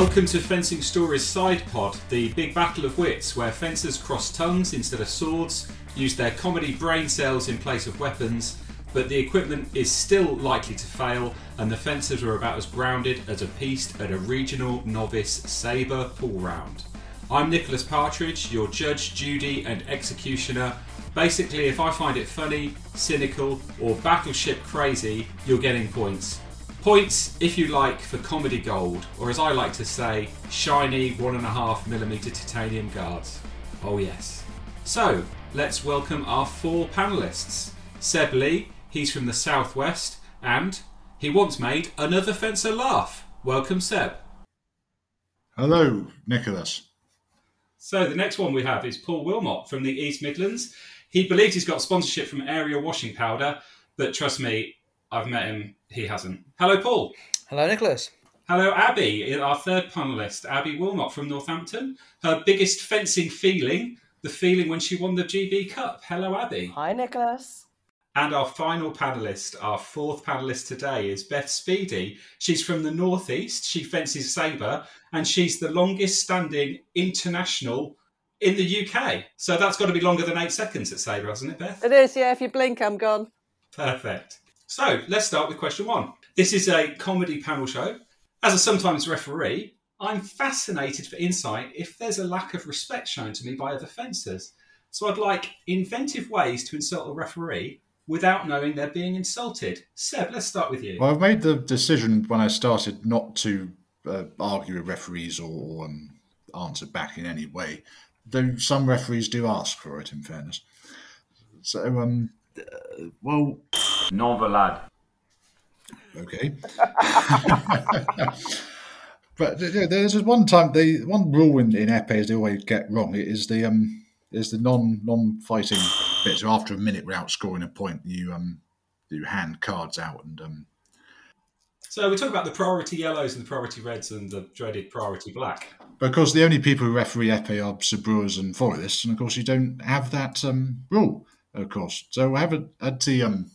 Welcome to Fencing Stories Side Pod, the big battle of wits where fencers cross tongues instead of swords, use their comedy brain cells in place of weapons, but the equipment is still likely to fail, and the fencers are about as grounded as a piste at a regional novice sabre pull round. I'm Nicholas Partridge, your judge, Judy, and executioner. Basically, if I find it funny, cynical, or battleship crazy, you're getting points. Points, if you like, for comedy gold, or as I like to say, shiny 1.5mm titanium guards. Oh, yes. So, let's welcome our four panellists. Seb Lee, he's from the southwest, and he once made another fencer laugh. Welcome, Seb. Hello, Nicholas. So, the next one we have is Paul Wilmot from the East Midlands. He believes he's got sponsorship from Ariel Washing Powder, but trust me, I've met him, he hasn't. Hello, Paul. Hello, Nicholas. Hello, Abby, our third panellist, Abby Wilmot from Northampton. Her biggest fencing feeling, the feeling when she won the GB Cup. Hello, Abby. Hi, Nicholas. And our final panellist, our fourth panellist today, is Beth Speedy. She's from the Northeast. She fences sabre, and she's the longest standing international in the UK. So that's got to be longer than eight seconds at sabre, hasn't it, Beth? It is, yeah. If you blink, I'm gone. Perfect. So let's start with question one. This is a comedy panel show. As a sometimes referee, I'm fascinated for insight if there's a lack of respect shown to me by other fencers. So I'd like inventive ways to insult a referee without knowing they're being insulted. Seb, let's start with you. Well, I've made the decision when I started not to uh, argue with referees or um, answer back in any way, though some referees do ask for it, in fairness. So, um, uh, well, Novelad. okay. but there's just one time the one rule in, in epee is they always get wrong. It is the um is the non non fighting bit. So after a minute without scoring a point, you um you hand cards out and um So we talk about the priority yellows and the priority reds and the dreaded priority black. because the only people who referee epee are sabreurs and foilists, and of course you don't have that um, rule, of course. So I have a, had the, um,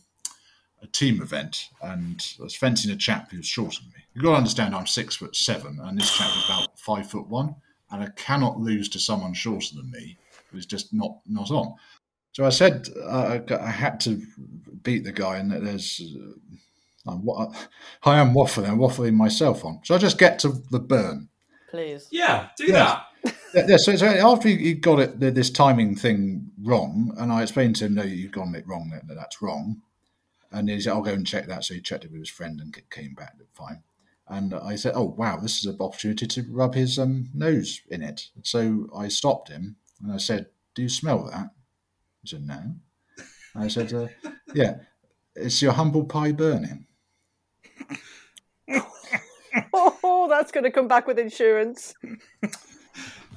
a team event, and I was fencing a chap who's shorter than me. You've got to understand I'm six foot seven, and this chap is about five foot one, and I cannot lose to someone shorter than me who's just not not on. So I said uh, I I had to beat the guy, and that there's. Uh, I'm, wa- I am waffling. I'm waffling myself on. So I just get to the burn. Please. Yeah, do Yes. that. Yeah, yeah, so, so after he, he got it, this timing thing wrong, and I explained to him, no, you've gotten it wrong, that, that that's wrong. And he said, I'll go and check that. So he checked it with his friend and came back fine. And I said, oh, wow, this is an opportunity to rub his um, nose in it. So I stopped him and I said, do you smell that? He said, no. I said, uh, yeah, it's your humble pie burning. Oh, that's going to come back with insurance.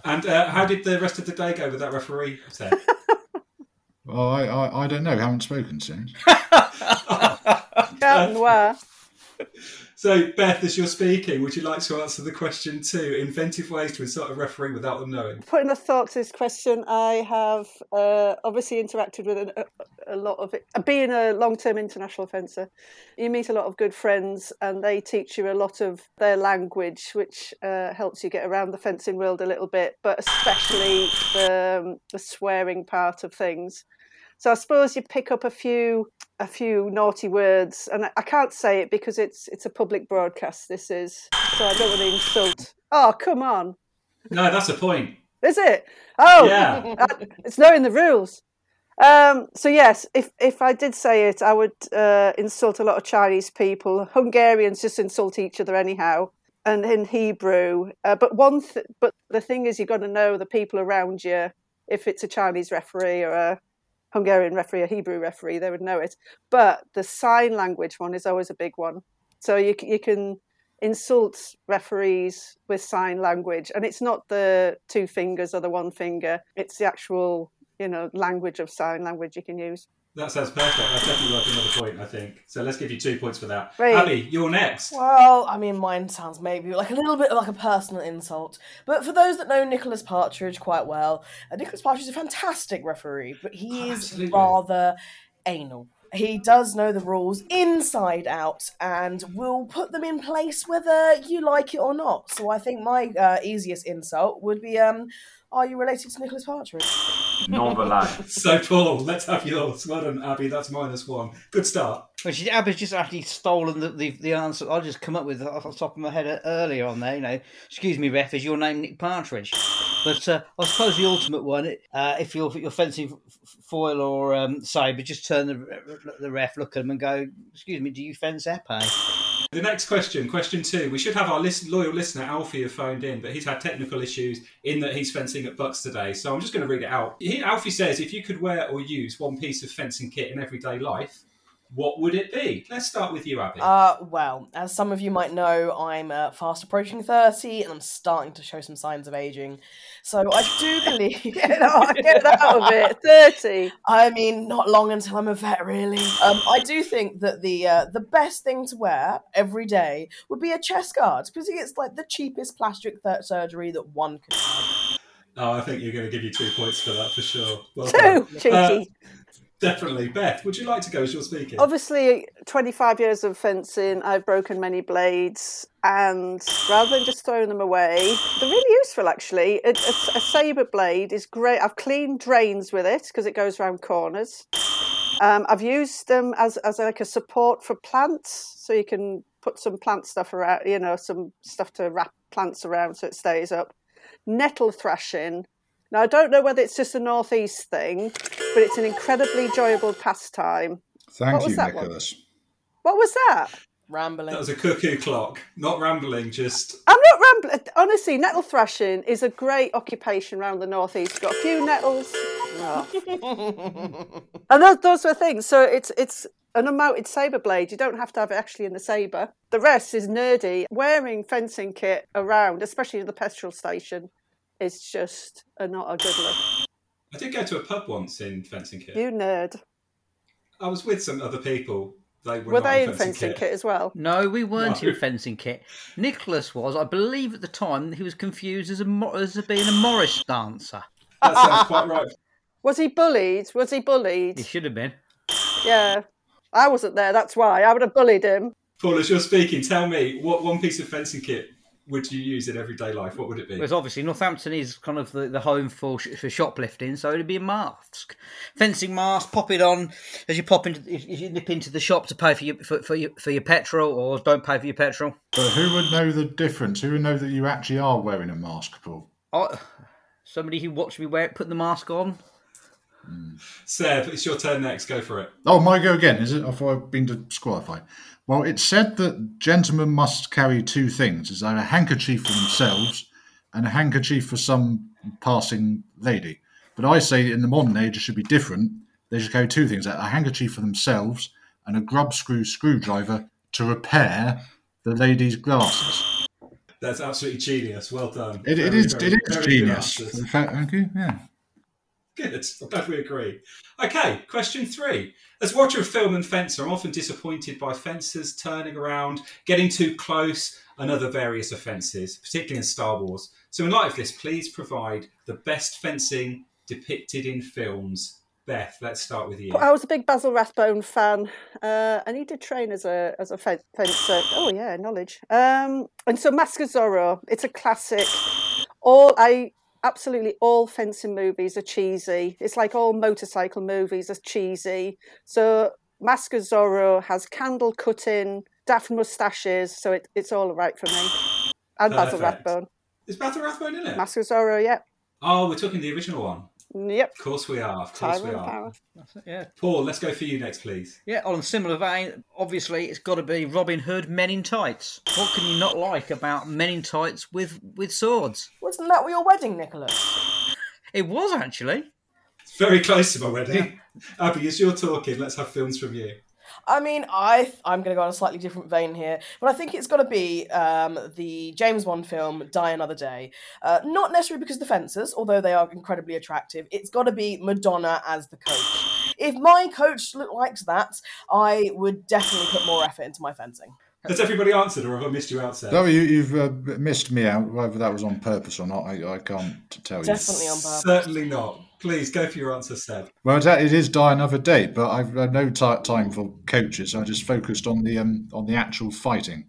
And uh, how did the rest of the day go with that referee, Seb? Well, I, I, I don't know. haven't spoken since. And? So, Beth, as you're speaking, would you like to answer the question two? Inventive ways to insult a referee without them knowing. Putting a thought to this question, I have uh, obviously interacted with a, a, a lot of it. Being a long term international fencer, you meet a lot of good friends and they teach you a lot of their language, which uh, helps you get around the fencing world a little bit, but especially the, um, the swearing part of things. So I suppose you pick up a few a few naughty words, and I, can't say it because it's it's a public broadcast. This is so I don't want to insult. Oh come on, No, that's a point. is it? Oh, Yeah. it's knowing the rules. Um, so yes, if if I did say it, I would uh, insult a lot of Chinese people. Hungarians just insult each other anyhow, and in Hebrew. Uh, but one, th- but the thing is, you've got to know the people around you. If it's a Chinese referee or a Hungarian referee, a Hebrew referee, they would know it. But the sign language one is always a big one. So you you can insult referees with sign language, and it's not the two fingers or the one finger. It's the actual you know language of sign language you can use. That sounds perfect. That's definitely worth another point, I think. So let's give you two points for that. Right. Abby, you're next. Well, I mean, mine sounds maybe like a little bit like a personal insult. But for those that know Nicholas Partridge quite well, uh, Nicholas Partridge is a fantastic referee, but he Oh, is absolutely. rather anal. He does know the rules inside out and will put them in place whether you like it or not. So I think my uh, easiest insult would be um, Are you related to Nicholas Partridge? Non-aligned. So, Paul, let's have yours. Well done, Abby. That's minus one. Good start. Well, she, Abby's just actually stolen the, the, the answer I just come up with off the top of my head earlier on there. You know, excuse me, ref, is your name Nick Partridge? But uh, I suppose the ultimate one, uh, if you're you're fencing foil or um, sabre, just turn the the ref, look at him, and go, "Excuse me, do you fence epee?" The next question, question two. We should have our listen, loyal listener Alfie have phoned in, but he's had technical issues in that he's fencing at Bucks today. So I'm just going to read it out. He, Alfie says, if you could wear or use one piece of fencing kit in everyday life, what would it be? Let's start with you, Abby. Uh, well, as some of you might know, I'm uh, fast approaching 30 and I'm starting to show some signs of aging. So I do believe. Get out, get out of it. 30. I mean, not long until I'm a vet, really. Um, I do think that the uh, the best thing to wear every day would be a chest guard because it's like the cheapest plastic th- surgery that one could have. oh, I think you're going to give you two points for that for sure. Well done. Two. Cheeky. Uh, Definitely. Beth, would you like to go as you're speaking? Obviously, 25 years of fencing, I've broken many blades, and rather than just throwing them away, they're really useful actually. It, a, a sabre blade is great. I've cleaned drains with it because it goes around corners. Um, I've used them as, as like a support for plants, so you can put some plant stuff around, you know, some stuff to wrap plants around so it stays up. Nettle thrashing. Now, I don't know whether it's just a northeast thing, but it's an incredibly enjoyable pastime. Thank What was you, that one? Nicholas. What was that? Rambling. that was a cuckoo clock. Not rambling, just. I'm not rambling. Honestly, nettle thrashing is a great occupation around the northeast. Got a few nettles, Oh. and those, those are things. So it's it's an unmounted saber blade. You don't have to have it actually in the saber. The rest is nerdy. Wearing fencing kit around, especially at the petrol station, is just a, not a good look. I did go to a pub once in fencing kit. You nerd. I was with some other people. They were, Were they in in fencing kit as well? No, we weren't No. in fencing kit. Nicholas was, I believe, at the time he was confused as a Mo- as being a Morris dancer. That sounds quite right. Was he bullied? Was he bullied? He should have been. Yeah. I wasn't there, that's why. I would have bullied him. Paul, as you're speaking, tell me what one piece of fencing kit would you use in everyday life? What would it be? Whereas obviously Northampton is kind of the, the home for sh- for shoplifting, so it'd be a mask, fencing mask. Pop it on as you pop into as you nip into the shop to pay for your for, for your for your petrol, or don't pay for your petrol. But who would know the difference? Who would know that you actually are wearing a mask, Paul? I, somebody who watched me wear it, put the mask on. Seb, it's your turn next. Go for it. Oh, my go again, is it? I thought I'd been disqualified. Well, it's said that gentlemen must carry two things: is a handkerchief for themselves and a handkerchief for some passing lady. But I say in the modern age it should be different. They should carry two things: a handkerchief for themselves and a grub screw screwdriver to repair the lady's glasses. That's absolutely genius. Well done. It, it is very- it is genius. answers. In fact, Thank you. Yeah. Good. I'm glad we agree. Okay, question three. As watcher of film and fencer, I'm often disappointed by fencers turning around, getting too close, and other various offences, particularly in Star Wars. So, in light of this, please provide the best fencing depicted in films. Beth, let's start with you. I was a big Basil Rathbone fan, uh, and he did train as a as a fen- fencer. Oh yeah, knowledge. Um, and so Mask of Zorro, it's a classic. All I absolutely all fencing movies are cheesy. It's like all motorcycle movies are cheesy. So Mask of Zorro has candle cutting, daft moustaches, so it, it's all right for me. And Basil Perfect. Rathbone. Is Basil Rathbone in it? Mask of Zorro, yep. oh, we're talking the original one. Yep. Of course we are. Of course we are. Power. Yeah, Paul, let's go for you next, please. yeah. On a similar vein, obviously it's got to be Robin Hood, Men in Tights. What can you not like about Men in Tights with with swords? Wasn't that your wedding, Nicholas? It was actually. It's very close to my wedding. Abby, as you're talking, let's have films from you. I mean, I I'm going to go on a slightly different vein here, but I think it's got to be um, the James Bond film Die Another Day. Uh, not necessarily because of the fencers, although they are incredibly attractive. It's got to be Madonna as the coach. If my coach looked likes that, I would definitely put more effort into my fencing. Has everybody answered, or have I missed you out, Seb? No, you, you've uh, missed me out. Whether that was on purpose or not, I, I can't t- tell you. Definitely on purpose. Certainly not. Please go for your answer, Seb. Well, it's- it is die another day, but I've had no ti time for coaches. I just focused on the um, on the actual fighting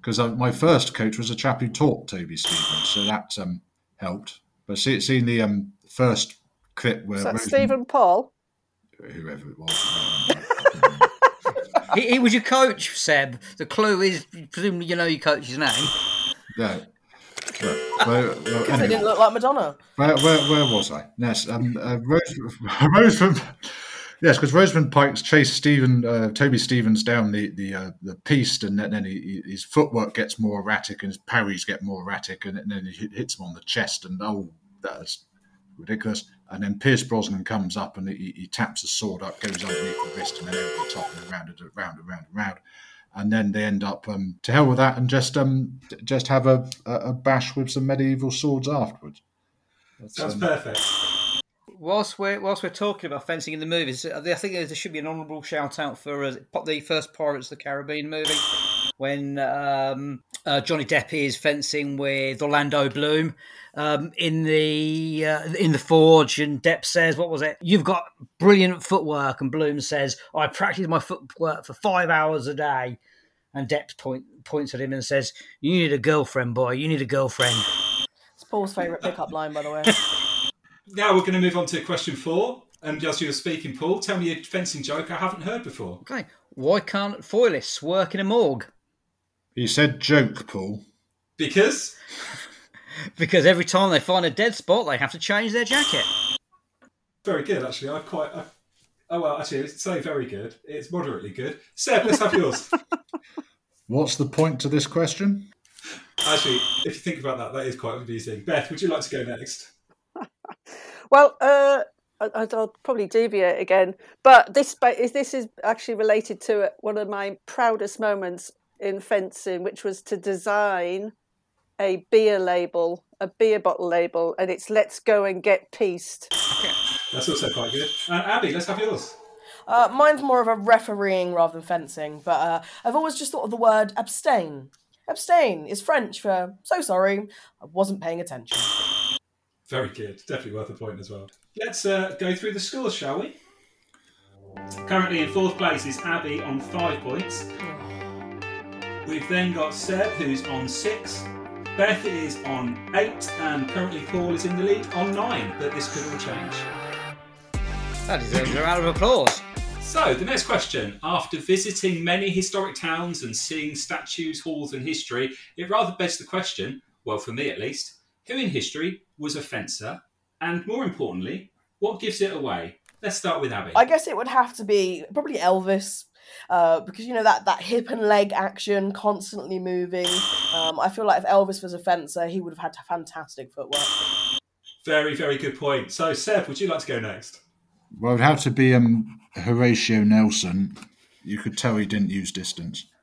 because my first coach was a chap who taught Toby Stephens, so that um, helped. But see, seeing the um, first clip where Is that Rosamund- Stephen Paul? whoever it was, He, he was your coach, Seb. The clue is presumably you know your coach's name. yeah. But, well, well, Because they anyway. didn't look like Madonna. Where, where, where was I? Yes, um, uh, Rose, Rosamund. Yes, because Rosamund Pikes chased Stephen, uh, Toby Stephens down the the uh, the piste, and then, then he, his footwork gets more erratic, and his parries get more erratic, and then he hits him on the chest, and oh, that's ridiculous. And then Pierce Brosnan comes up, and he, he taps the sword up, goes underneath the wrist, and then over the top, and round and round and round and round. And then they end up um, to hell with that, and just um just have a, a, a bash with some medieval swords afterwards. That's, Sounds um, perfect. Whilst we're whilst we're talking about fencing in the movies, I think there should be an honourable shout out for uh, the first Pirates of the Caribbean movie when um, uh, Johnny Depp is fencing with Orlando Bloom um, in the uh, in the forge, and Depp says, "What was it? You've got brilliant footwork," and Bloom says, "I practice my footwork for five hours a day." And Depp point, points at him and says, "You need a girlfriend, boy. You need a girlfriend." It's Paul's favourite pickup line, by the way. Now we're going to move on to question four. And as you were speaking, Paul, tell me a fencing joke I haven't heard before. Okay, why can't foilists work in a morgue? He said joke, Paul. Because Because every time they find a dead spot, they have to change their jacket. very good, actually. I quite. I, oh well, actually, it's say very good. It's moderately good. Seb, let's have yours. What's the point to this question? actually, if you think about that, that is quite amusing. Beth, would you like to go next? Well, uh, I, I'll probably deviate again, but this is this is actually related to one of my proudest moments in fencing, which was to design a beer label, a beer bottle label, and it's "Let's go and get pieced." That's also quite good. And Abby, let's have yours. Uh, mine's more of a refereeing rather than fencing, but uh, I've always just thought of the word abstain. Abstain is French for so sorry, I wasn't paying attention. Very good. Definitely worth a point as well. Let's uh, go through the scores, shall we? Currently in fourth place is Abby on five points. We've then got Seb, who's on six. Beth is on eight, and currently Paul is in the lead on nine. But this could all change. That deserves a round of applause. So, the next question. After visiting many historic towns and seeing statues, halls, and history, it rather begs the question well, for me at least who in history was a fencer? And more importantly, what gives it away? Let's start with Abby. I guess it would have to be probably Elvis. Uh, because you know that that hip and leg action, constantly moving. Um, I feel like if Elvis was a fencer, he would have had fantastic footwork. Very, very good point. So, Seb, would you like to go next? Well, it'd have to be um, Horatio Nelson. You could tell he didn't use distance.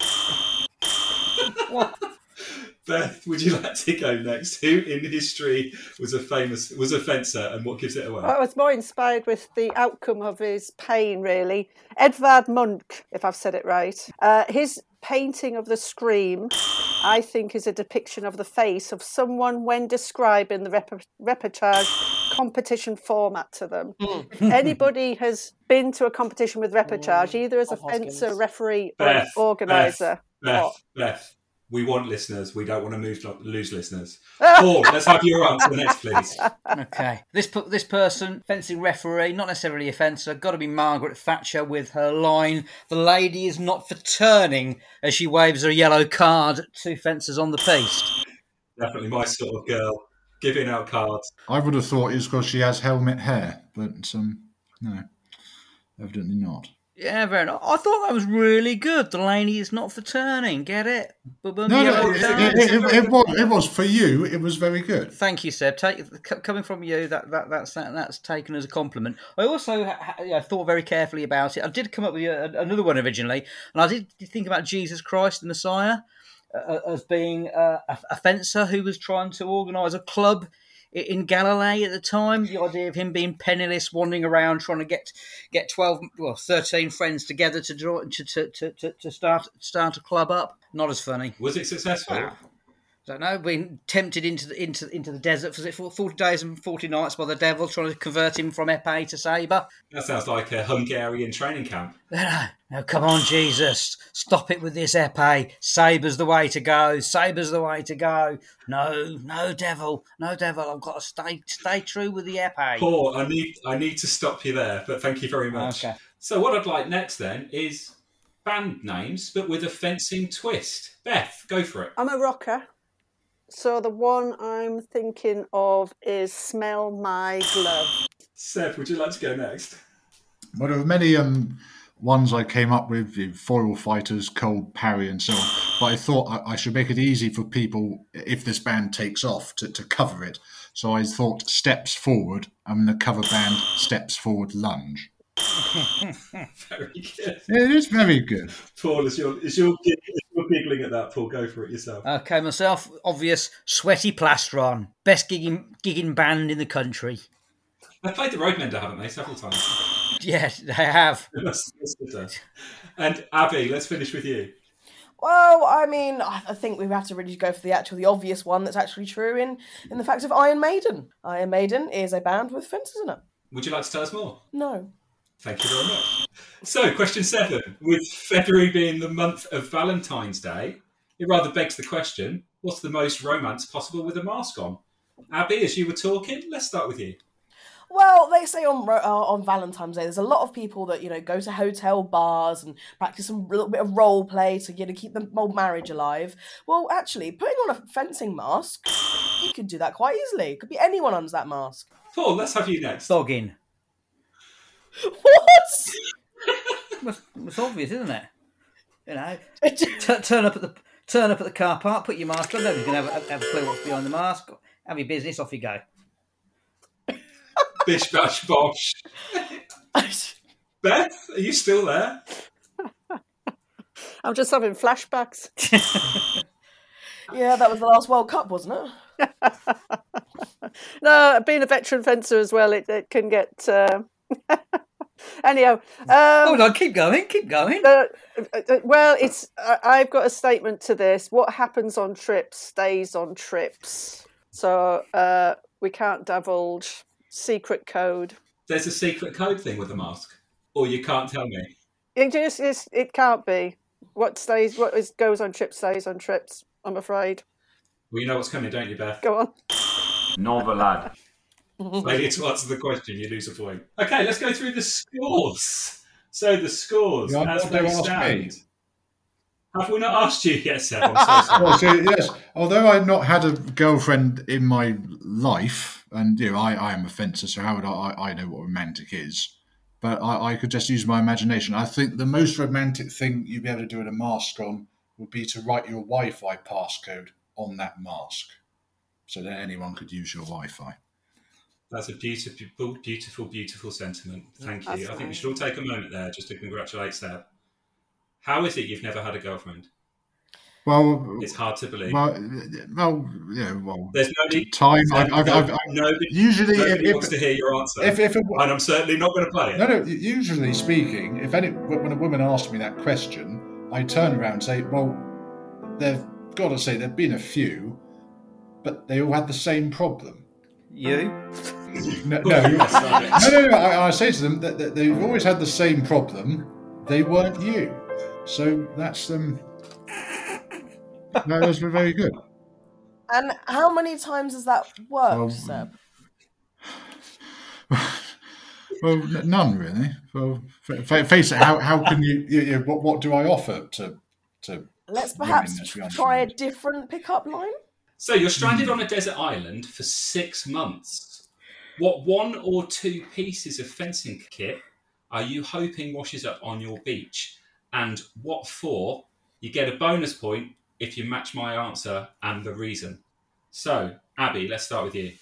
Beth, would you like to go next? Who in history was a famous was a fencer, and what gives it away? I was more inspired with the outcome of his pain, really. Edvard Munch, if I've said it right. Uh, his painting of the scream, I think, is a depiction of the face of someone when describing the rep- repertoire competition format to them. if anybody has been to a competition with repertoire, either as a fencer, referee, or organizer, Beth, what? Beth, we want listeners. We don't want to move, lose listeners. Paul, let's have your answer next, please. Okay, this this person, fencing referee, not necessarily a fencer, got to be Margaret Thatcher with her line: "The lady is not for turning," as she waves her yellow card at two fencers on the piste. Definitely my sort of girl. Giving out cards. I would have thought it's because she has helmet hair, but um, no, evidently not. Yeah, very nice. I thought that was really good. Delaney is not for turning. Get it? No, no, it, it, it, it was, it was for you. It was very good. Thank you, Seb. Take, coming from you, that, that that's that, that's taken as a compliment. I also ha, yeah, thought very carefully about it. I did come up with a, another one originally, and I did think about Jesus Christ, the Messiah, uh, as being uh, a, a fencer who was trying to organise a club i- in Galilee at the time. The idea of him being penniless, wandering around trying to get get twelve, well, thirteen friends together to draw to to, to, to, to start start a club up. Not as funny. Was it successful? Ah. Don't know, been tempted into the into into the desert for forty days and forty nights by the devil trying to convert him from epee to saber. That sounds like a Hungarian training camp. No, no, come on, Jesus, stop it with this epee. Saber's the way to go. Saber's the way to go. No, no, devil, no, devil. I've got to stay stay true with the epee. Paul, I need I need to stop you there, but thank you very much. Okay. So what I'd like next then is band names, but with a fencing twist. Beth, go for it. I'm a rocker. So the one I'm thinking of is Smell My Glove. Seb, would you like to go next? Well, there were many um, ones I came up with, the foil fighters, cold parry, and so on. But I thought I, I should make it easy for people, if this band takes off, to, to cover it. So I thought steps forward, and the cover band steps forward lunge. Very good. It is very good. Paul, is your is your is your giggling at that? Paul, go for it yourself. Okay, myself, obvious, sweaty plastron, best gigging gigging band in the country. They've played the Roadmender, haven't they, several times? Yes, they have. That's- that's good, and Abby, let's finish with you. Well, I mean, I I think we have to really go for the actual, the obvious one that's actually true in in the fact of Iron Maiden. Iron Maiden is a band with fences in it. Would you like to tell us more? No. Thank you very much. So, question seven. With February being the month of Valentine's Day, it rather begs the question what's the most romance possible with a mask on? Abby, as you were talking, let's start with you. Well, they say on uh, on Valentine's Day, there's a lot of people that you know go to hotel bars and practice some little bit of role play to you know keep the old marriage alive. Well, actually, putting on a fencing mask, you could do that quite easily. It could be anyone under that mask. Paul, let's have you next. Dogging. What? It's, it's obvious, isn't it? You know, t- turn up at the turn up at the car park, put your mask on. Nobody's going to have, a- have a clue what's behind the mask. Have your business, off you go. Bish bash bosh. Beth, are you still there? I'm just having flashbacks. yeah, that was the last World Cup, wasn't it? No, being a veteran fencer as well, it, it can get. Uh... Anyhow, Hold um, on, keep going, keep going. uh, uh, well, it's. I I've got a statement to this. What happens on trips stays on trips. So uh, we can't divulge secret code. There's a secret code thing with the mask, or you can't tell me. It just is. It can't be. What stays? What is goes on trips stays on trips. I'm afraid. Well, you know what's coming, don't you, Beth? Go on. Novel lad. Failure to answer the question, you lose a point. Okay, let's go through the scores. So the scores You as they stand. me? Have we not asked you yet, Seb? So sorry. Well, so, yes, although I've not had a girlfriend in my life, and you know, I, I am a fencer, so how would I, I, I know what romantic is? But I, I could just use my imagination. I think the most romantic thing you'd be able to do with a mask on would be to write your Wi Fi passcode on that mask so that anyone could use your Wi Fi. That's a beautiful, beautiful, beautiful sentiment. Thank you. That's I think we should all take a moment there just to congratulate Seb. How is it you've never had a girlfriend? Well, It's hard to believe. well, well, yeah, well, There's no need. time. Seb, I've, I've, I've, I've, nobody usually, nobody if, wants to hear your answer. if, if, it, and I'm certainly not going to play it. No, no. Usually speaking, if any when a woman asks me that question, I turn around and say, "Well, they've got to say there've been a few, but they all had the same problem." You? No, no, I no, no. no I, I say to them that, that they've always had the same problem. They weren't you, so that's um, them. No, those were very good. And how many times has that worked, Well, Seb? Well, none really. Well, fa- fa- face it. How, how can you, you, you? What, what do I offer to to? Let's perhaps let's be honest try a different pickup line. So you're stranded hmm. on a desert island for six months. What one or two pieces of fencing kit are you hoping washes up on your beach? And what for? You get a bonus point if you match my answer and the reason. So, Abby, let's start with you.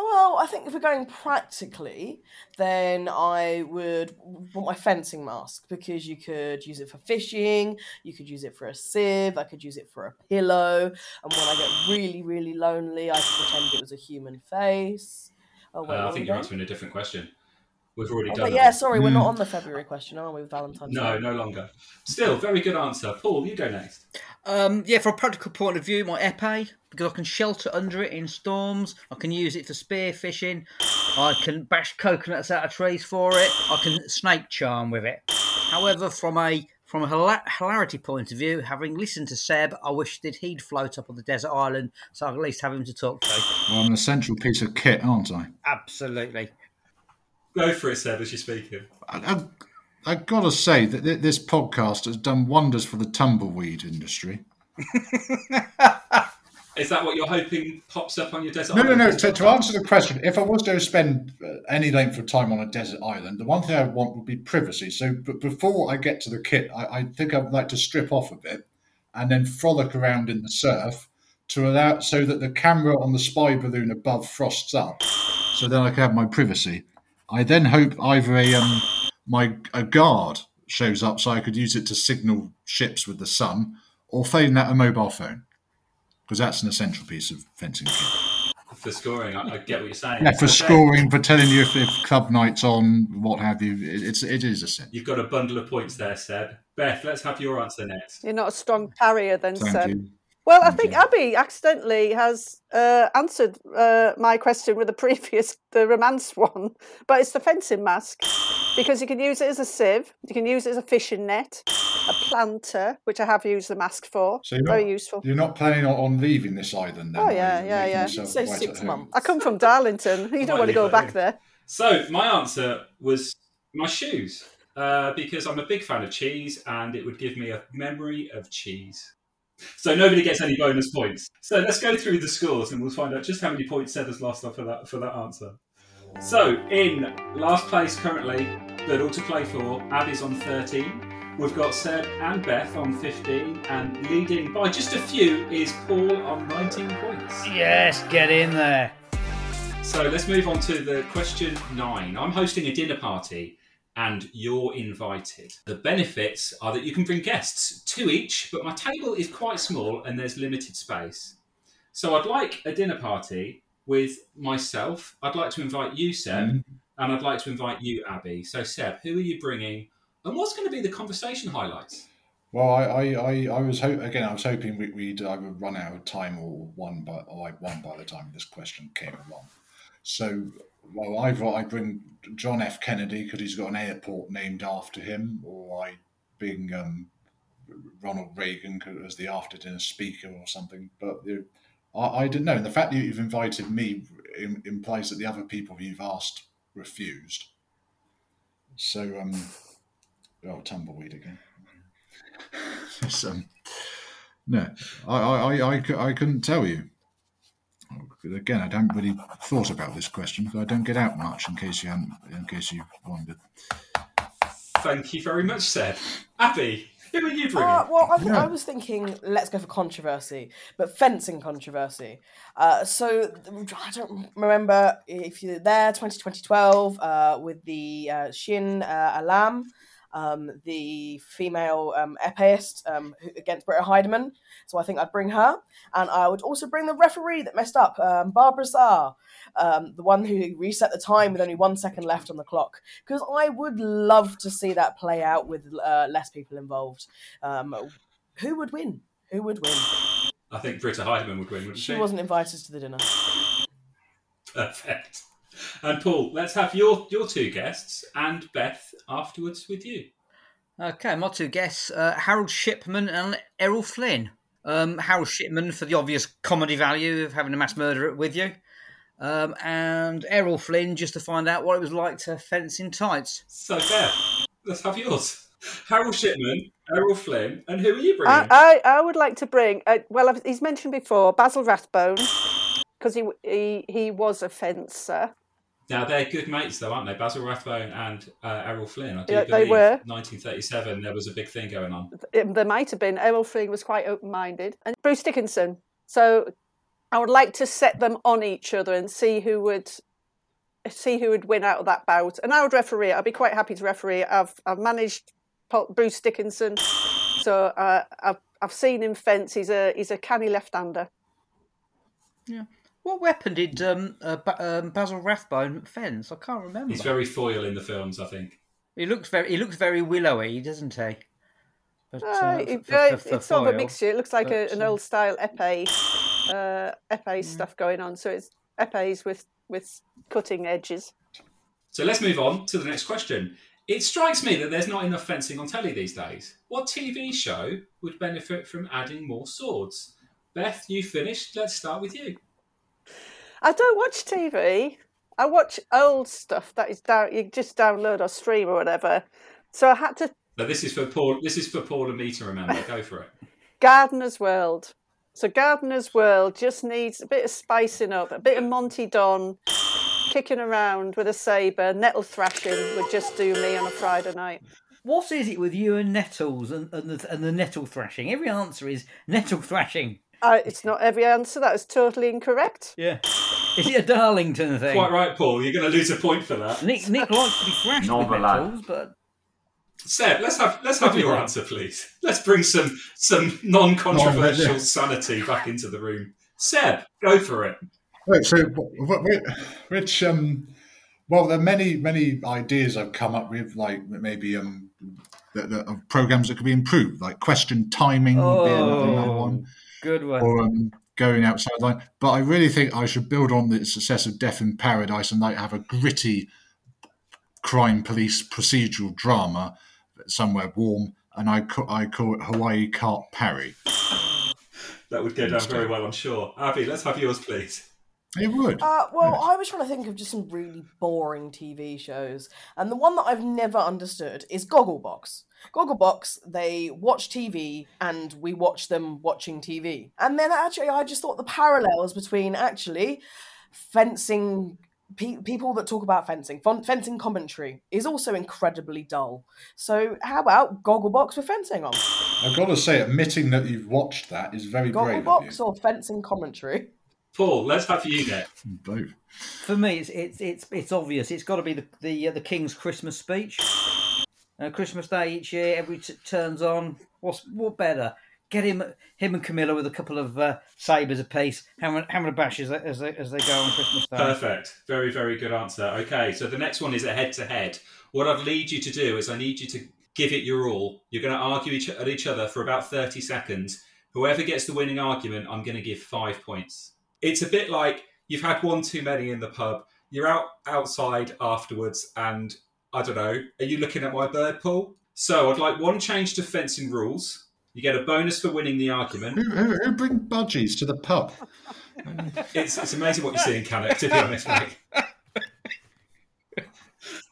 Oh well, I think if we're going practically, then I would want my fencing mask because you could use it for fishing, you could use it for a sieve, I could use it for a pillow, and when I get really, really lonely, I could pretend it was a human face. Oh Uh, I think you're answering a different question. We've already Oh, done but that. yeah, sorry, we're not Mm. on the February question, are we, with Valentine's No, Day? no longer. Still, very good answer. Paul, you go next. Um, yeah, from a practical point of view, my epee because I can shelter under it in storms. I can use it for spear fishing. I can bash coconuts out of trees for it. I can snake charm with it. However, from a from a hilarity point of view, having listened to Seb, I wish that he'd float up on the desert island, so I at least have him to talk to. Well, I'm an essential piece of kit, aren't I? Absolutely. Go for it, Seb, as you're speaking. I, I, I've got to say that th- this podcast has done wonders for the tumbleweed industry. Is that what you're hoping pops up on your desert island? No, no, no. To, to answer the question, if I was to spend uh, any length of time on a desert island, the one thing I want would be privacy. So, but before I get to the kit, I, I think I'd like to strip off a bit and then frolic around in the surf to allow so that the camera on the spy balloon above frosts up, so then I can have my privacy. I then hope either a um my a guard shows up so I could use it to signal ships with the sun, or failing that a mobile phone, because that's an essential piece of fencing kit. For scoring, I, I get what you're saying. Yeah, for So, Dave, scoring, for telling you if, if club night's on, what have you. It, it's it is a sin. You've got a bundle of points there, Seb. Beth, let's have your answer next. You're not a strong carrier then, Thank Seb. you. Well, I think. Abby accidentally has uh, answered uh, my question with the previous, the romance one, but it's the fencing mask because you can use it as a sieve, you can use it as a fishing net, a planter, which I have used the mask for. So you're Very not, useful. you're not planning on, on leaving this island then? Oh, are yeah, yeah, yeah. yourself Say six months. I come from Darlington. You don't want to go that back in. there. So, my answer was my shoes, uh, because I'm a big fan of cheese and it would give me a memory of cheese. So, nobody gets any bonus points. So, let's go through the scores and we'll find out just how many points Seb has lost off for that, for that answer. So, in last place currently, but all to play for, Abby's on 13. We've got Seb and Beth on 15, and leading by just a few is Paul on 19 points. Yes, get in there. So let's move on to the question nine. I'm hosting a dinner party and you're invited. The benefits are that you can bring guests, two each, but my table is quite small and there's limited space. So I'd like a dinner party with myself. I'd like to invite you, Seb, Mhm. and I'd like to invite you, Abby. So, Seb, who are you bringing? And what's going to be the conversation highlights? Well, I, I, I, I was again. I was hoping we, we'd either run out of time or one by or I'd won by the time this question came along. So, well, either I bring John F. Kennedy because he's got an airport named after him, or I bring um, Ronald Reagan as the after dinner speaker or something. But I, I didn't know. And the fact that you've invited me im- implies that the other people you've asked refused. So, um, oh, tumbleweed again. It's, um, no, I, I, I, I couldn't tell you. Again, I haven't really thought about this question because I don't get out much. In case you hadn't, in case you wondered. Thank you very much, Seb. Abby, who are you bringing? Uh, well, I, th- Yeah. I was thinking, let's go for controversy, but fencing controversy. Uh, so I don't remember if you're there, 2012, uh, with the uh, Shin uh, Alam, um, the female um, epist um, against Britta Heidemann. So I think I'd bring her, and I would also bring the referee that messed up, um, Barbara Csar, um, the one who reset the time with only one second left on the clock. Because I would love to see that play out with uh, less people involved. Um, who would win? Who would win? I think Britta Heidemann would win, wouldn't she? She wasn't invited to the dinner. Perfect. And Paul, let's have your your two guests and Beth afterwards with you. Okay, my two guests, uh, Harold Shipman and Errol Flynn. Um, Harold Shipman for the obvious comedy value of having a mass murderer with you. Um, and Errol Flynn just to find out what it was like to fence in tights. So Beth, let's have yours. Harold Shipman, Errol Flynn, and who are you bringing? I, I, I would like to bring, uh, well, I've- he's mentioned before, Basil Rathbone, because he, he, he was a fencer. Now they're good mates, though, aren't they? Basil Rathbone and uh, Errol Flynn. I do Yeah, they were. 1937. There was a big thing going on. It- there might have been. Errol Flynn was quite open minded. And Bruce Dickinson. So I would like to set them on each other and see who would see who would win out of that bout. And I would referee. I'd be quite happy to referee. I've I've managed Bruce Dickinson, so uh, I've I've seen him fence. He's a he's a canny left hander. Well, What weapon did um, uh, ba- um, Basil Rathbone fence? I can't remember. He's very foil in the films, I think. He looks very. He looks very willowy, doesn't he? But, Uh, it- for- uh, for- for it's sort of a mixture. It looks like a, an um, old style epee, uh, epee Mm. stuff going on. So it's epees with with cutting edges. So let's move on to the next question. It strikes me that there's not enough fencing on telly these days. What TV show would benefit from adding more swords? Beth, you finished. Let's start with you. I don't watch TV. I watch old stuff that is down. You just download or stream or whatever. So I had to Now this is for Paul. This is for Paul and me to remember. Go for it. Gardener's World. So Gardener's World just needs a bit of spicing up, a bit of Monty Don, kicking around with a sabre, nettle thrashing would just do me on a Friday night. What is it with you and nettles and, and, the, and the nettle thrashing? Every answer is nettle thrashing. Uh, it's not every answer. That is totally incorrect. Yeah. Is it a Darlington thing? Quite right, Paul. You're going to lose a point for that. Nick Nick likes to be thrashed with Novel lad. nettles, but Seb, let's have let's have your answer, please. Let's bring some some non-controversial sanity back into the room. Seb, go for it. Right, so wh- wh- which um, well, there are many many ideas I've come up with, like maybe um, the, the, of programs that could be improved, like question timing would be another another oh, one, good one. or um, going outside line. But I really think I should build on the success of Death in Paradise and like have a gritty crime police procedural drama somewhere warm, and I ca- I call it Hawaii Quarte Parry. That would go down very well, I'm sure. Abby, let's have yours, please. It would. Uh, well, I was trying to think of just some really boring TV shows, and the one that I've never understood is Gogglebox. Gogglebox, they watch TV, and we watch them watching TV. And then actually, I just thought the parallels between actually fencing. People that talk about fencing, fencing commentary is also incredibly dull. So, how about Gogglebox with fencing on? I've got to say, admitting that you've watched that is very brave of. Gogglebox or fencing commentary? Paul, let's have you next. Both. For me, it's it's it's, it's obvious. It's got to be the the, uh, the King's Christmas speech. Uh, Christmas Day each year, every t- turns on. What's what better? Get him him and Camilla with a couple of uh, sabers apiece, hammer hammer a bash as they, as they as they go on Christmas Day. Perfect. Very, very good answer. Okay, so the next one is a head to head. What I'd need you to do is I need you to give it your all. You're going to argue each, at each other for about 30 seconds. Whoever gets the winning argument, I'm going to give five points. It's a bit like you've had one too many in the pub. You're out outside afterwards, and I don't know. Are you looking at my bird, Paul? So I'd like one change to fencing rules. You get a bonus for winning the argument. Who, who, who bring budgies to the pub? It's, it's amazing what you see in Canada, to be honest, mate.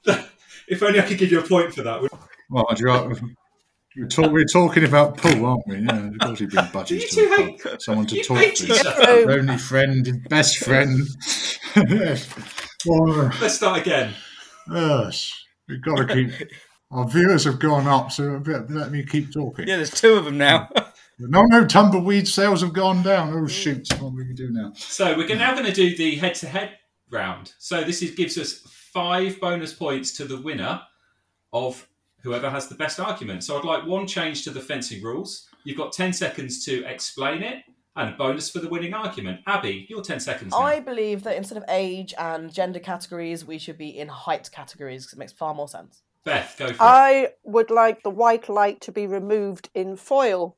if only I could give you a point for that. Well, I'd ra- we're, talk, we're talking about Paul, aren't we? Yeah, of course, he'd bring You two to hate- pub. Someone to you talk hate to. each other. Only friend, his best friend. well, Let's start again. yes, we've got to keep. Our viewers have gone up, so let me keep talking. Yeah, there's two of them now. No, no, tumbleweed sales have gone down. Oh, shoot. What do we do now? So we're now going to do the head-to-head round. So this is, gives us five bonus points to the winner of whoever has the best argument. So I'd like one change to the fencing rules. You've got ten seconds to explain it, and a bonus for the winning argument. Abby, your ten seconds. Now. I believe that instead of age and gender categories, we should be in height categories because it makes far more sense. Beth, go for it. I would like the white light to be removed in foil.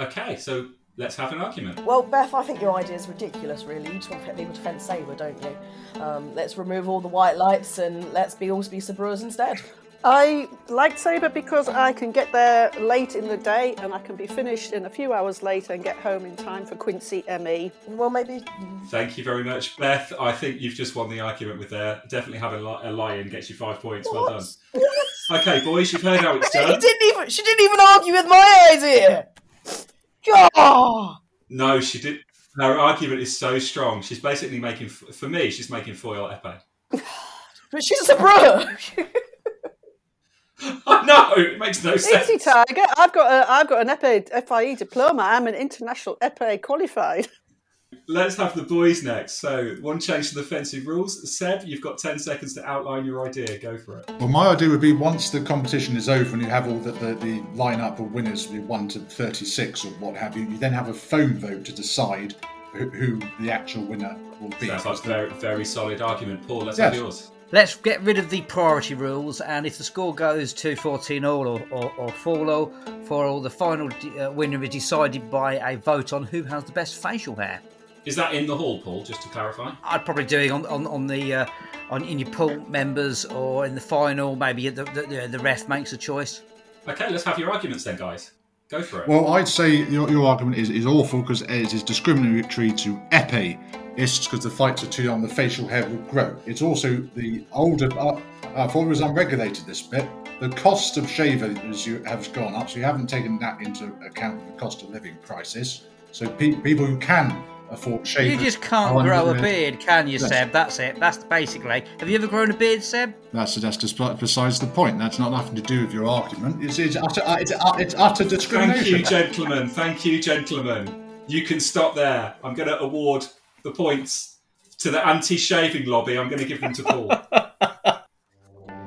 Okay, so let's have an argument. Well, Beth, I think your idea is ridiculous, really. You just want people to fence saber, don't you? Um, let's remove all the white lights and let's be all be Sabreurs instead. I like Sabre because I can get there late in the day and I can be finished in a few hours later and get home in time for Quincy E. ME. Well, maybe. Thank you very much, Beth. I think you've just won the argument with there. Definitely having li- a lion gets you five points. Well done. Okay, boys, you've heard how it's She done. didn't even. She didn't even argue with my idea. God. No, she did. Her argument is so strong. She's basically making, for me, she's making foil epee. But she's a Sabreur. Oh, I know it makes no sense. Easy Tiger, I've got a I've got an epee FIE diploma. I'm an international epee qualified. Let's have the boys next. So, one change to the fencing rules. Seb, you've got ten seconds to outline your idea. Go for it. Well, my idea would be once the competition is over and you have all the, the, the lineup of winners, the 1 to 36 or what have you, you then have a phone vote to decide who, who the actual winner will be. Sounds like a very, very solid argument. Paul, let's Yes. have yours. Let's get rid of the priority rules, and if the score goes to 14 all or, or, or 4 all, for all, the final uh, winner is decided by a vote on who has the best facial hair. Is that in the hall, Paul? Just to clarify. I'd probably do it on on, on the uh, on in your pool members or in the final. Maybe the the, the, the ref makes a choice. Okay, let's have your arguments then, guys. Go for it. Well, I'd say your, your argument is, is awful because it is discriminatory to epeists because the fights are too long, the facial hair will grow. It's also the older. Uh, uh I thought it was unregulated this bit. The cost of shavers you have gone up, so you haven't taken that into account the cost of living crisis. So pe- people who can afford shavers, You just can't grow a beard, can you, Yes. Seb? That's it. That's basically. Have you ever grown a beard, Seb? That's that's just besides the point. That's not nothing to do with your argument. It's it's utter uh, it's, uh, it's utter Thank you, gentlemen. Thank you, gentlemen. You can stop there. I'm going to award the points to the anti-shaving lobby. I'm going to give them to Paul.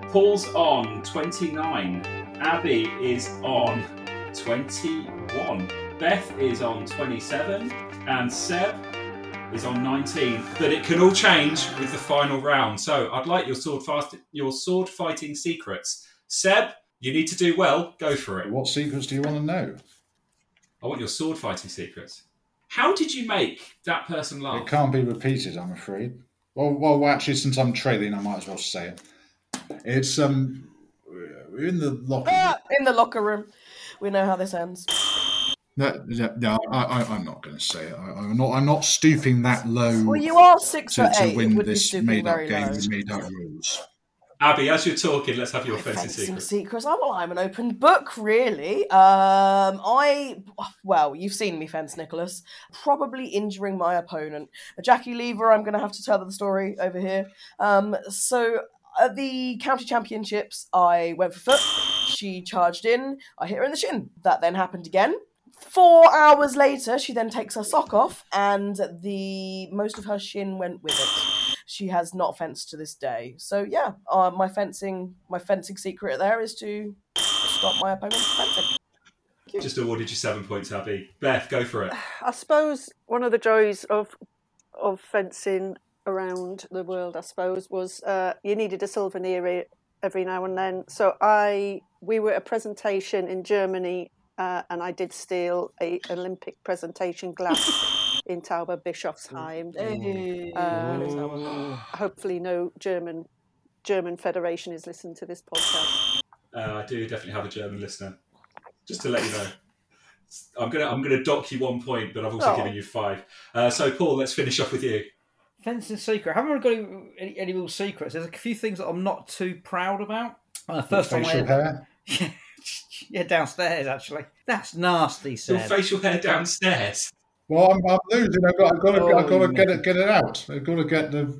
Paul's on 29. Abby is on 21. Beth is on 27. And Seb is on 19. But it can all change with the final round. So I'd like your sword fast your sword fighting secrets. Seb, you need to do well. Go for it. What secrets do you want to know? I want your sword fighting secrets. How did you make that person laugh? It can't be repeated, I'm afraid. Well, well, actually, since I'm trailing, I might as well say it. It's um, we're in the locker. Ah, in the locker room. We know how this ends. No, no, no, I, I, I'm not going to say it. I, I'm not. I'm not stooping that low Well, you are six to, foot to eight. Win this made-up game low. with made-up rules. Abby, as you're talking, let's have your fencing secrets. secrets. Oh, well, I'm an open book, really. Um, I well, you've seen me fence, Nicholas. Probably injuring my opponent, Jackie Lever. I'm going to have to tell the story over here. Um, so at the county championships, I went for foot. She charged in. I hit her in the shin. That then happened again. Four hours later, she then takes her sock off, and the most of her shin went with it. She has not fenced to this day. So yeah, uh, my fencing, my fencing secret there is to stop my opponent from fencing. Just awarded you seven points, Abby. Beth, go for it. I suppose one of the joys of of fencing around the world, I suppose, was uh, you needed a souvenir every now and then. So I we were at a presentation in Germany, uh, and I did steal a Olympic presentation glass in Tauberbischofsheim. Hey. Uh, hopefully, no German German Federation is listening to this podcast. Uh, I do definitely have a German listener. Just to let you know. I'm gonna I'm gonna dock you one point, but I've also Oh. given you five. Uh, so Paul, let's finish off with you. Fencing secret. I haven't really got any, any, any real secrets. There's a few things that I'm not too proud about. Uh, first time facial ever, hair. yeah, downstairs actually. That's nasty, Your facial hair downstairs. Well, I'm, I'm losing. I've got, I've got to, I've got Oh, to get it, get it out. I've got to get the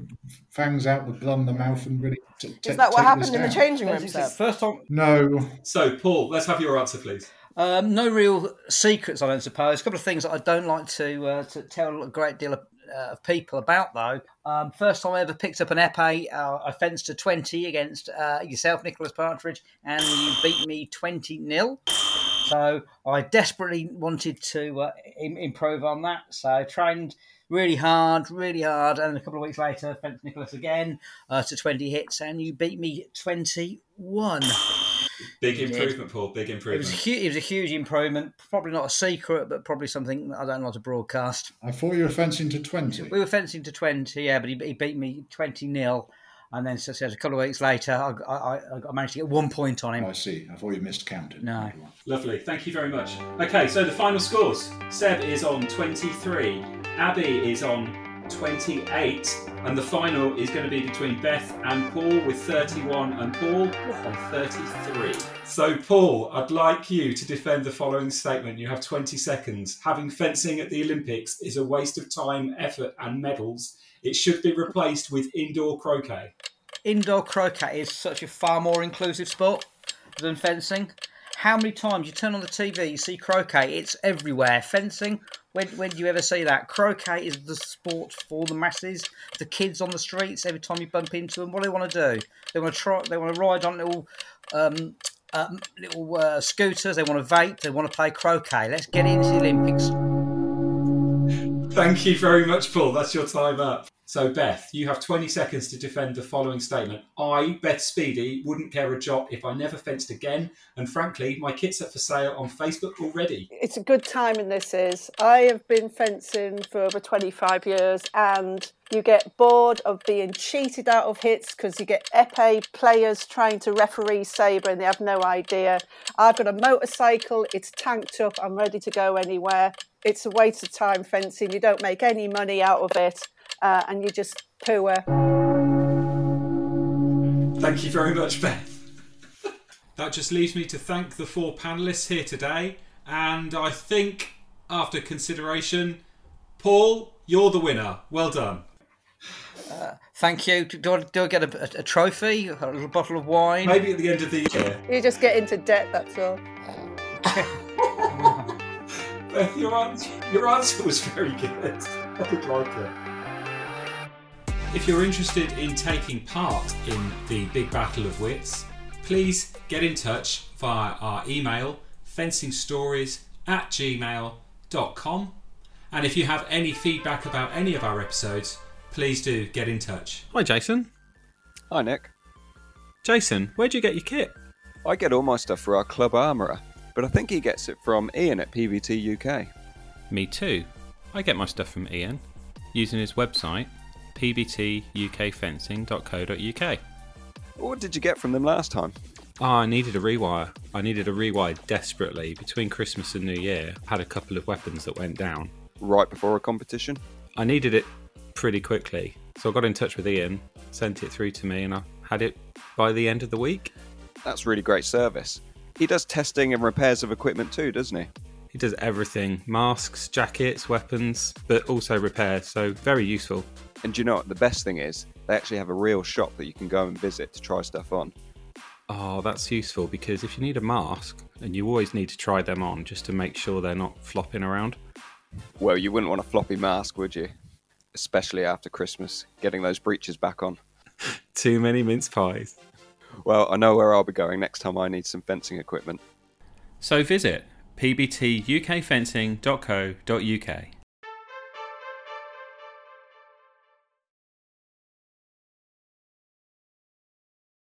fangs out, the blood in the mouth, and really. T- Is t- that what happened in the changing room, Fencing Seb? First time. No, So Paul, let's have your answer, please. Um, no real secrets, I don't suppose. A couple of things that I don't like to uh, to tell a great deal of, uh, of people about, though. Um, first time I ever picked up an epee, uh, I fenced to 20 against uh, yourself, Nicholas Partridge, and you beat me 20 0. So I desperately wanted to uh, im- improve on that. So I trained really hard, really hard, and a couple of weeks later, fenced Nicholas again uh, to 20 hits, and you beat me 21. Big You did. improvement, Paul. Big It was, improvement. hu- it was a huge improvement. Probably not a secret, but probably something that I don't like to broadcast. I thought you were fencing to twenty. We were fencing to 20, yeah, but he, he beat me 20 0. And then so, so a couple of weeks later, I, I, I- I managed to get one point on him. I see. I thought you missed counting. No. Lovely. Thank you very much. Okay, so the final scores. Seb is on 23. Abby is on 28. And the final is going to be between Beth and Paul with 31 and Paul on 33. So, Paul, I'd like you to defend the following statement. You have 20 seconds. Having fencing at the Olympics is a waste of time, effort, and medals. It should be replaced with indoor croquet. Indoor croquet is such a far more inclusive sport than fencing. How many times you turn on the TV, you see croquet? It's everywhere. Fencing, when, when do you ever see that? Croquet is the sport for the masses. The kids on the streets, every time you bump into them, what do they want to do? They want to try. They want to ride on little, um, um, little uh, scooters. They want to vape. They want to play croquet. Let's get into the Olympics. Thank you very much, Paul. That's your time up. So, Beth, you have 20 seconds to defend the following statement. I, Beth Speedy, wouldn't care a jot if I never fenced again. And frankly, my kit's up for sale on Facebook already. It's a good timing, this is. I have been fencing for over 25 years and you get bored of being cheated out of hits because you get epee players trying to referee sabre and they have no idea. I've got a motorcycle, it's tanked up, I'm ready to go anywhere. It's a waste of time fencing, you don't make any money out of it, uh, and you just poor. Thank you very much, Beth. that just leaves me to thank the four panelists here today. And I think, after consideration, Paul, you're the winner. Well done. Thank you. Do I, do I get a, a, a trophy? A little bottle of wine? Maybe at the end of the year. You just get into debt, that's all. Beth, your answer, your answer was very good. I did like it. If you're interested in taking part in the Big Battle of Wits, please get in touch via our email fencingstories at gmail.com. And if you have any feedback about any of our episodes, please do get in touch. Hi, Jason. Hi, Nick. Jason, where'd you get your kit? I get all my stuff for our club armourer, but I think he gets it from Ian at PBT UK. Me too. I get my stuff from Ian using his website pbtukfencing.co.uk. What did you get from them last time? Oh, I needed a rewire. I needed a rewire desperately. Between Christmas and New Year, I had a couple of weapons that went down. Right before a competition? I needed it pretty quickly. So I got in touch with Ian, sent it through to me, and I had it by the end of the week. That's really great service. He does testing and repairs of equipment too, doesn't he? He does everything masks, jackets, weapons, but also repairs, so very useful. And do you know what? The best thing is, they actually have a real shop that you can go and visit to try stuff on. Oh, that's useful because if you need a mask, and you always need to try them on just to make sure they're not flopping around. Well, you wouldn't want a floppy mask, would you? Especially after Christmas, getting those breeches back on. Too many mince pies. Well, I know where I'll be going next time I need some fencing equipment. So visit pbtukfencing.co.uk.